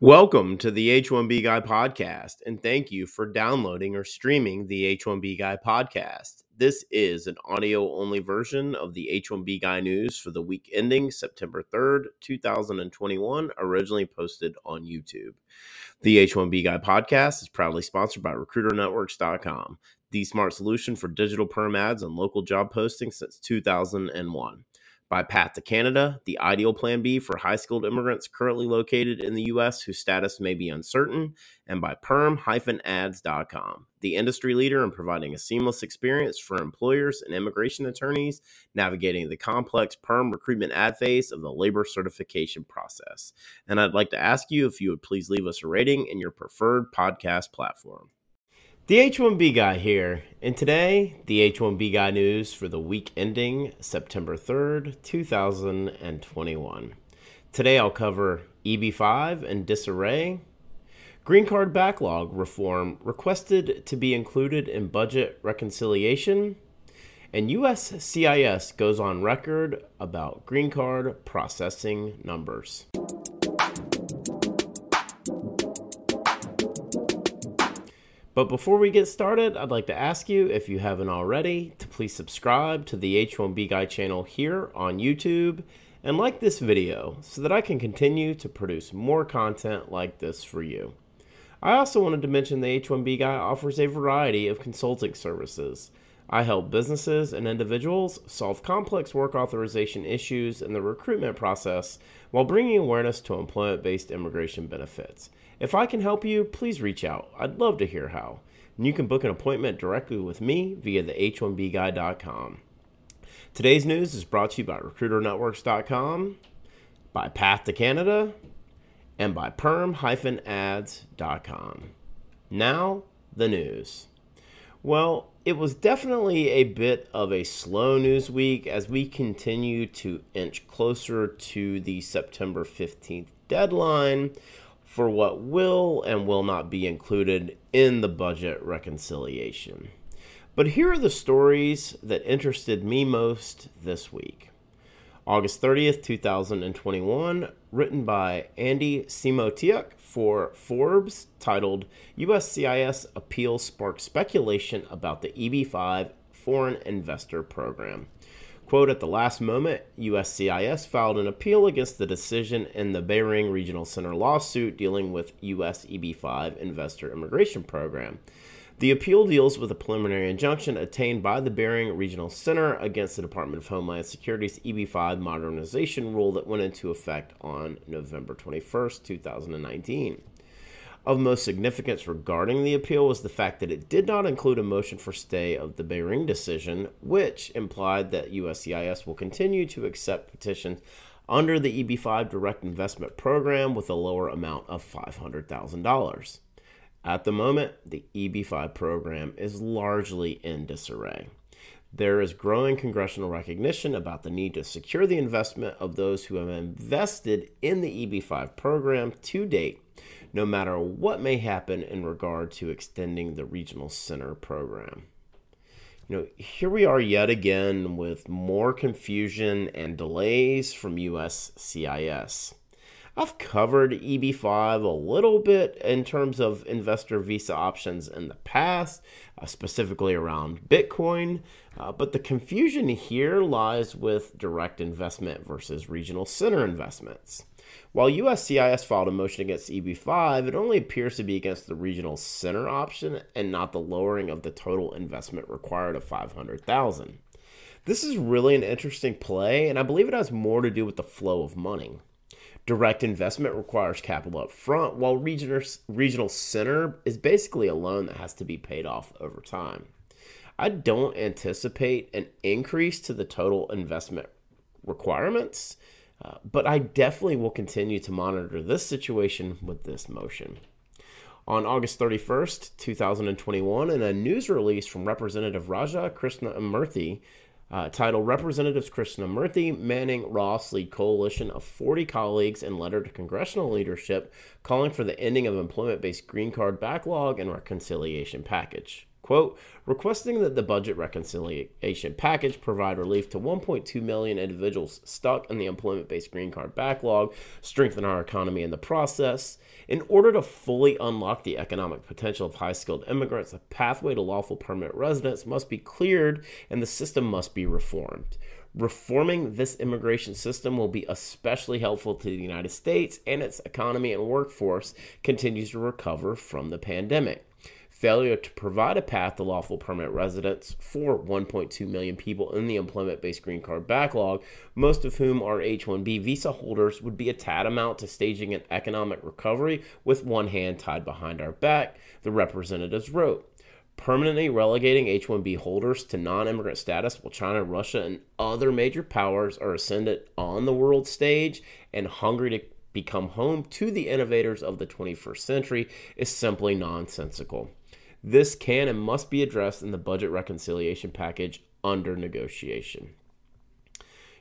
Welcome to the H1B Guy podcast, and thank you for downloading or streaming the H1B Guy podcast. This is an audio only version of the H1B Guy news for the week ending September 3rd, 2021, originally posted on YouTube. The H1B Guy podcast is proudly sponsored by RecruiterNetworks.com, the smart solution for digital perm ads and local job postings since 2001 by Path to Canada, the ideal plan B for high skilled immigrants currently located in the U.S. whose status may be uncertain, and by perm-ads.com, the industry leader in providing a seamless experience for employers and immigration attorneys navigating the complex perm recruitment ad phase of the labor certification process. And I'd like to ask you if you would please leave us a rating in your preferred podcast platform. The H1B guy here, and today, the H1B guy news for the week ending September 3rd, 2021. Today, I'll cover EB5 and disarray, green card backlog reform requested to be included in budget reconciliation, and USCIS goes on record about green card processing numbers. But before we get started, I'd like to ask you, if you haven't already, to please subscribe to the H1B Guy channel here on YouTube and like this video so that I can continue to produce more content like this for you. I also wanted to mention the H1B Guy offers a variety of consulting services. I help businesses and individuals solve complex work authorization issues in the recruitment process while bringing awareness to employment based immigration benefits. If I can help you, please reach out. I'd love to hear how. And you can book an appointment directly with me via the h1bguy.com. Today's news is brought to you by recruiternetworks.com, by Path to Canada, and by perm-ads.com. Now, the news. Well, it was definitely a bit of a slow news week as we continue to inch closer to the September 15th deadline for what will and will not be included in the budget reconciliation. But here are the stories that interested me most this week. August 30th, 2021, written by Andy Semotiuk for Forbes, titled USCIS Appeal Sparks Speculation About the EB5 Foreign Investor Program. Quote, at the last moment, USCIS filed an appeal against the decision in the Behring Regional Center lawsuit dealing with US EB5 investor immigration program. The appeal deals with a preliminary injunction obtained by the Behring Regional Center against the Department of Homeland Security's EB5 modernization rule that went into effect on November 21, 2019. Of most significance regarding the appeal was the fact that it did not include a motion for stay of the Behring decision, which implied that USCIS will continue to accept petitions under the EB5 direct investment program with a lower amount of $500,000. At the moment, the EB5 program is largely in disarray. There is growing congressional recognition about the need to secure the investment of those who have invested in the EB5 program to date no matter what may happen in regard to extending the regional center program. You know, here we are yet again with more confusion and delays from USCIS. I've covered EB5 a little bit in terms of investor visa options in the past, uh, specifically around Bitcoin, uh, but the confusion here lies with direct investment versus regional center investments. While USCIS filed a motion against EB5, it only appears to be against the regional center option and not the lowering of the total investment required of 500,000. This is really an interesting play, and I believe it has more to do with the flow of money. Direct investment requires capital up front, while regional, center is basically a loan that has to be paid off over time. I don't anticipate an increase to the total investment requirements uh, but I definitely will continue to monitor this situation with this motion. On August 31st, 2021, in a news release from Representative Raja Krishnamoorthi, uh, titled Representatives Krishnamoorthi, Manning, Ross lead coalition of 40 colleagues in letter to congressional leadership calling for the ending of employment based green card backlog and reconciliation package. Quote, requesting that the budget reconciliation package provide relief to 1.2 million individuals stuck in the employment based green card backlog, strengthen our economy in the process. In order to fully unlock the economic potential of high skilled immigrants, a pathway to lawful permanent residence must be cleared and the system must be reformed. Reforming this immigration system will be especially helpful to the United States and its economy and workforce continues to recover from the pandemic failure to provide a path to lawful permanent residence for 1.2 million people in the employment based green card backlog, most of whom are H 1B visa holders, would be a tantamount to staging an economic recovery with one hand tied behind our back, the representatives wrote. Permanently relegating H 1B holders to non immigrant status while China, Russia, and other major powers are ascendant on the world stage and hungry to become home to the innovators of the 21st century is simply nonsensical. This can and must be addressed in the budget reconciliation package under negotiation.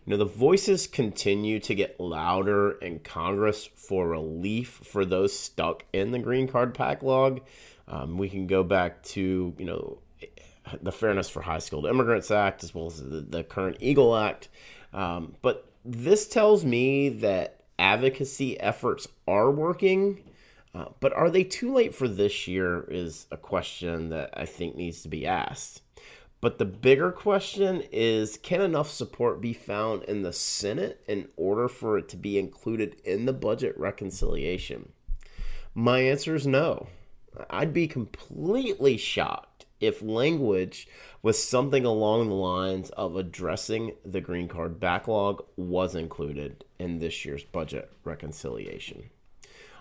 You know, the voices continue to get louder in Congress for relief for those stuck in the green card backlog. Um, we can go back to, you know, the Fairness for High Skilled Immigrants Act as well as the, the current EAGLE Act. Um, but this tells me that advocacy efforts are working uh, but are they too late for this year? Is a question that I think needs to be asked. But the bigger question is can enough support be found in the Senate in order for it to be included in the budget reconciliation? My answer is no. I'd be completely shocked if language with something along the lines of addressing the green card backlog was included in this year's budget reconciliation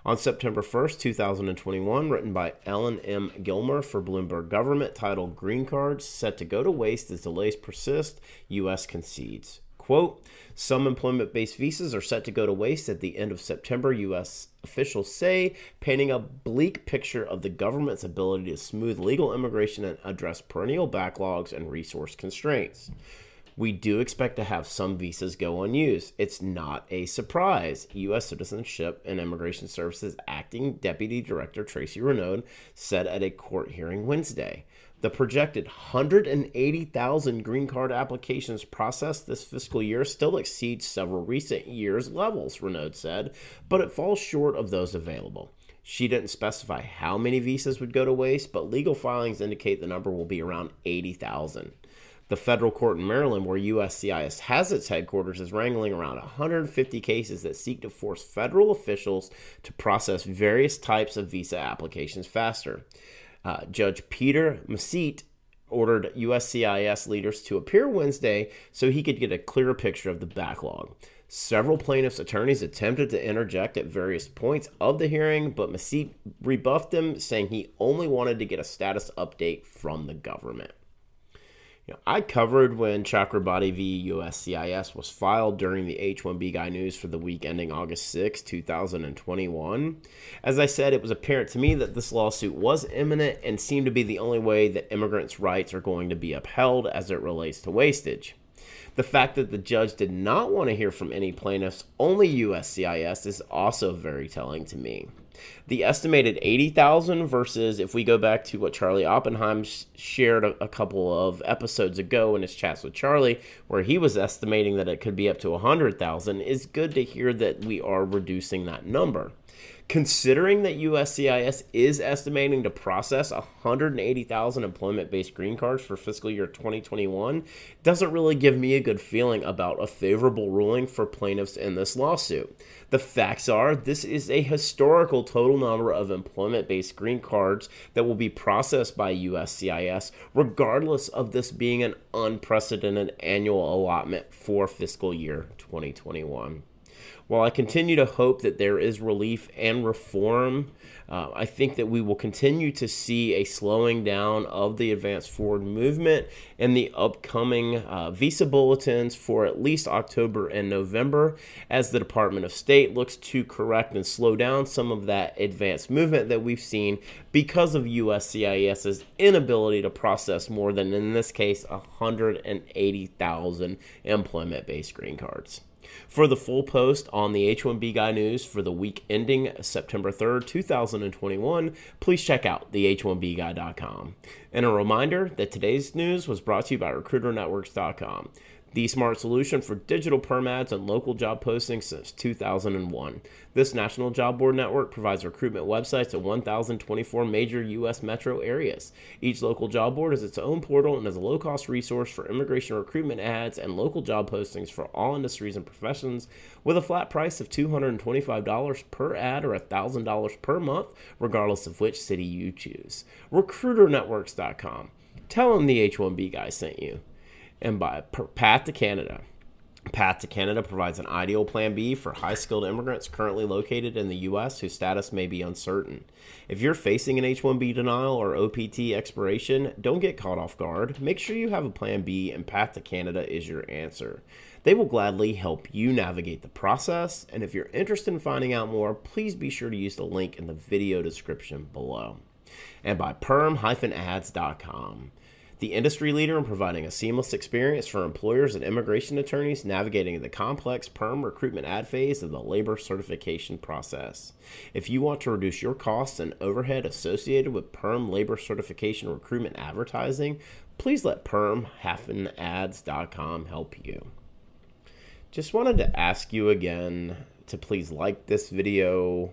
on September 1st, 2021, written by Ellen M. Gilmer for Bloomberg Government, titled Green Cards Set to Go to Waste as Delays Persist, U.S. Concedes. Quote, some employment based visas are set to go to waste at the end of September, U.S. officials say, painting a bleak picture of the government's ability to smooth legal immigration and address perennial backlogs and resource constraints we do expect to have some visas go unused. It's not a surprise. U.S. Citizenship and Immigration Services Acting Deputy Director Tracy Renaud said at a court hearing Wednesday. The projected 180,000 green card applications processed this fiscal year still exceeds several recent years' levels, Renaud said, but it falls short of those available. She didn't specify how many visas would go to waste, but legal filings indicate the number will be around 80,000. The federal court in Maryland, where USCIS has its headquarters, is wrangling around 150 cases that seek to force federal officials to process various types of visa applications faster. Uh, Judge Peter Messitte ordered USCIS leaders to appear Wednesday so he could get a clearer picture of the backlog. Several plaintiffs' attorneys attempted to interject at various points of the hearing, but Messitte rebuffed them, saying he only wanted to get a status update from the government. You know, I covered when Chakrabarti v. USCIS was filed during the H-1B Guy News for the week ending August 6, 2021. As I said, it was apparent to me that this lawsuit was imminent and seemed to be the only way that immigrants' rights are going to be upheld as it relates to wastage. The fact that the judge did not want to hear from any plaintiffs, only USCIS, is also very telling to me the estimated 80,000 versus if we go back to what Charlie Oppenheim shared a, a, couple of episodes ago in his chats with Charlie, where he was estimating that it could be up to 100,000, is good to hear that we are reducing that number. Considering that USCIS is estimating to process 180,000 employment based green cards for fiscal year 2021, doesn't really give me a good feeling about a favorable ruling for plaintiffs in this lawsuit. The facts are this is a historical total number of employment based green cards that will be processed by USCIS, regardless of this being an unprecedented annual allotment for fiscal year 2021. While I continue to hope that there is relief and reform, uh, I think that we will continue to see a slowing down of the advance forward movement in the upcoming uh, visa bulletins for at least October and November as the Department of State looks to correct and slow down some of that advanced movement that we've seen because of USCIS's inability to process more than, in this case, 180,000 employment based green cards. For the full post on the H1B Guy news for the week ending September 3rd, 2021, please check out the H1BGuy.com. And a reminder that today's news was brought to you by RecruiterNetworks.com the smart solution for digital perm ads and local job postings since 2001. This national job board network provides recruitment websites in 1,024 major U.S. metro areas. Each local job board has its own portal and is a low cost resource for immigration recruitment ads and local job postings for all industries and professions with a flat price of $225 per ad or $1,000 per month, regardless of which city you choose. RecruiterNetworks.com. Tell them the H1B guy sent you and by Path to Canada. Path to Canada provides an ideal plan B for high skilled immigrants currently located in the U.S. whose status may be uncertain. If you're facing an H 1B denial or OPT expiration, don't get caught off guard. Make sure you have a plan B, and Path to Canada is your answer. They will gladly help you navigate the process, and if you're interested in finding out more, please be sure to use the link in the video description below. And by perm-ads.com the industry leader in providing a seamless experience for employers and immigration attorneys navigating the complex perm recruitment ad phase of the labor certification process. If you want to reduce your costs and overhead associated with perm labor certification recruitment advertising, please let perm-ads.com help you. Just wanted to ask you again to please like this video